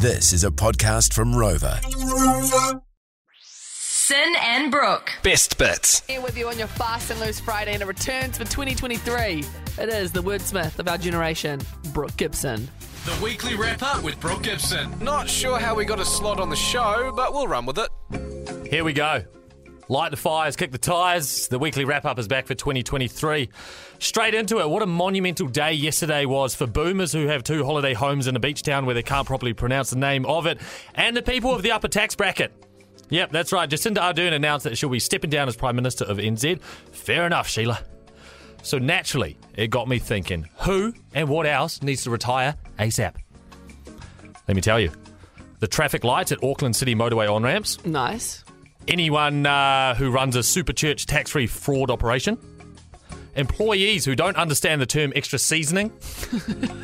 This is a podcast from Rova. Sin and Brooke. Best bits. Here with you on your Fast and Loose Friday, and it returns for 2023. It is the wordsmith of our generation, Brooke Gibson. The weekly wrap up with Brooke Gibson. Not sure how we got a slot on the show, but we'll run with it. Here we go. Light the fires, kick the tires. The weekly wrap up is back for 2023. Straight into it. What a monumental day yesterday was for boomers who have two holiday homes in a beach town where they can't properly pronounce the name of it, and the people of the upper tax bracket. Yep, that's right. Jacinda Ardern announced that she'll be stepping down as Prime Minister of NZ. Fair enough, Sheila. So naturally, it got me thinking who and what else needs to retire ASAP? Let me tell you. The traffic lights at Auckland City motorway on ramps, Nice. Anyone uh, who runs a super church tax free fraud operation, employees who don't understand the term extra seasoning,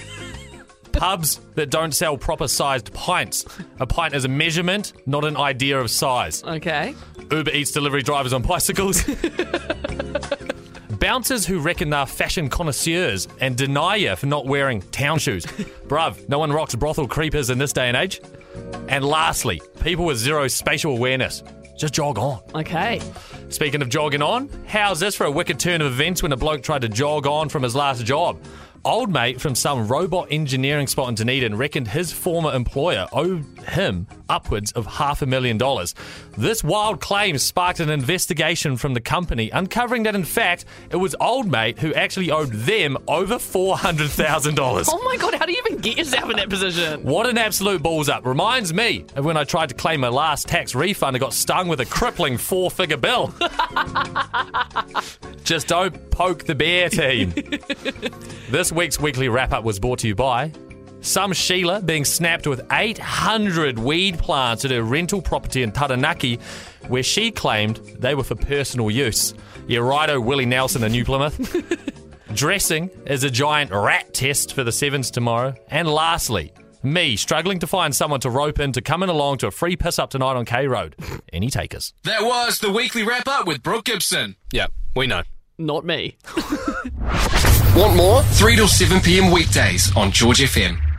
pubs that don't sell proper sized pints. A pint is a measurement, not an idea of size. Okay. Uber Eats delivery drivers on bicycles. Bouncers who reckon they're fashion connoisseurs and deny you for not wearing town shoes. Bruv, no one rocks brothel creepers in this day and age. And lastly, people with zero spatial awareness. Just jog on. Okay. Speaking of jogging on, how's this for a wicked turn of events when a bloke tried to jog on from his last job? Old mate from some robot engineering spot in Dunedin reckoned his former employer owed him upwards of half a million dollars. This wild claim sparked an investigation from the company, uncovering that in fact it was old mate who actually owed them over $400,000. Oh my god, how do you even get yourself in that position? What an absolute balls up. Reminds me of when I tried to claim my last tax refund and got stung with a crippling four figure bill. Just don't poke the bear, team. this week's weekly wrap up was brought to you by some Sheila being snapped with 800 weed plants at her rental property in Taranaki, where she claimed they were for personal use. Yeah, righto, Willie Nelson in New Plymouth. Dressing is a giant rat test for the Sevens tomorrow. And lastly, me struggling to find someone to rope in to coming along to a free piss up tonight on K Road. Any takers? That was the weekly wrap up with Brooke Gibson. Yeah, we know. Not me. Want more? 3 till 7 p.m. weekdays on George FM.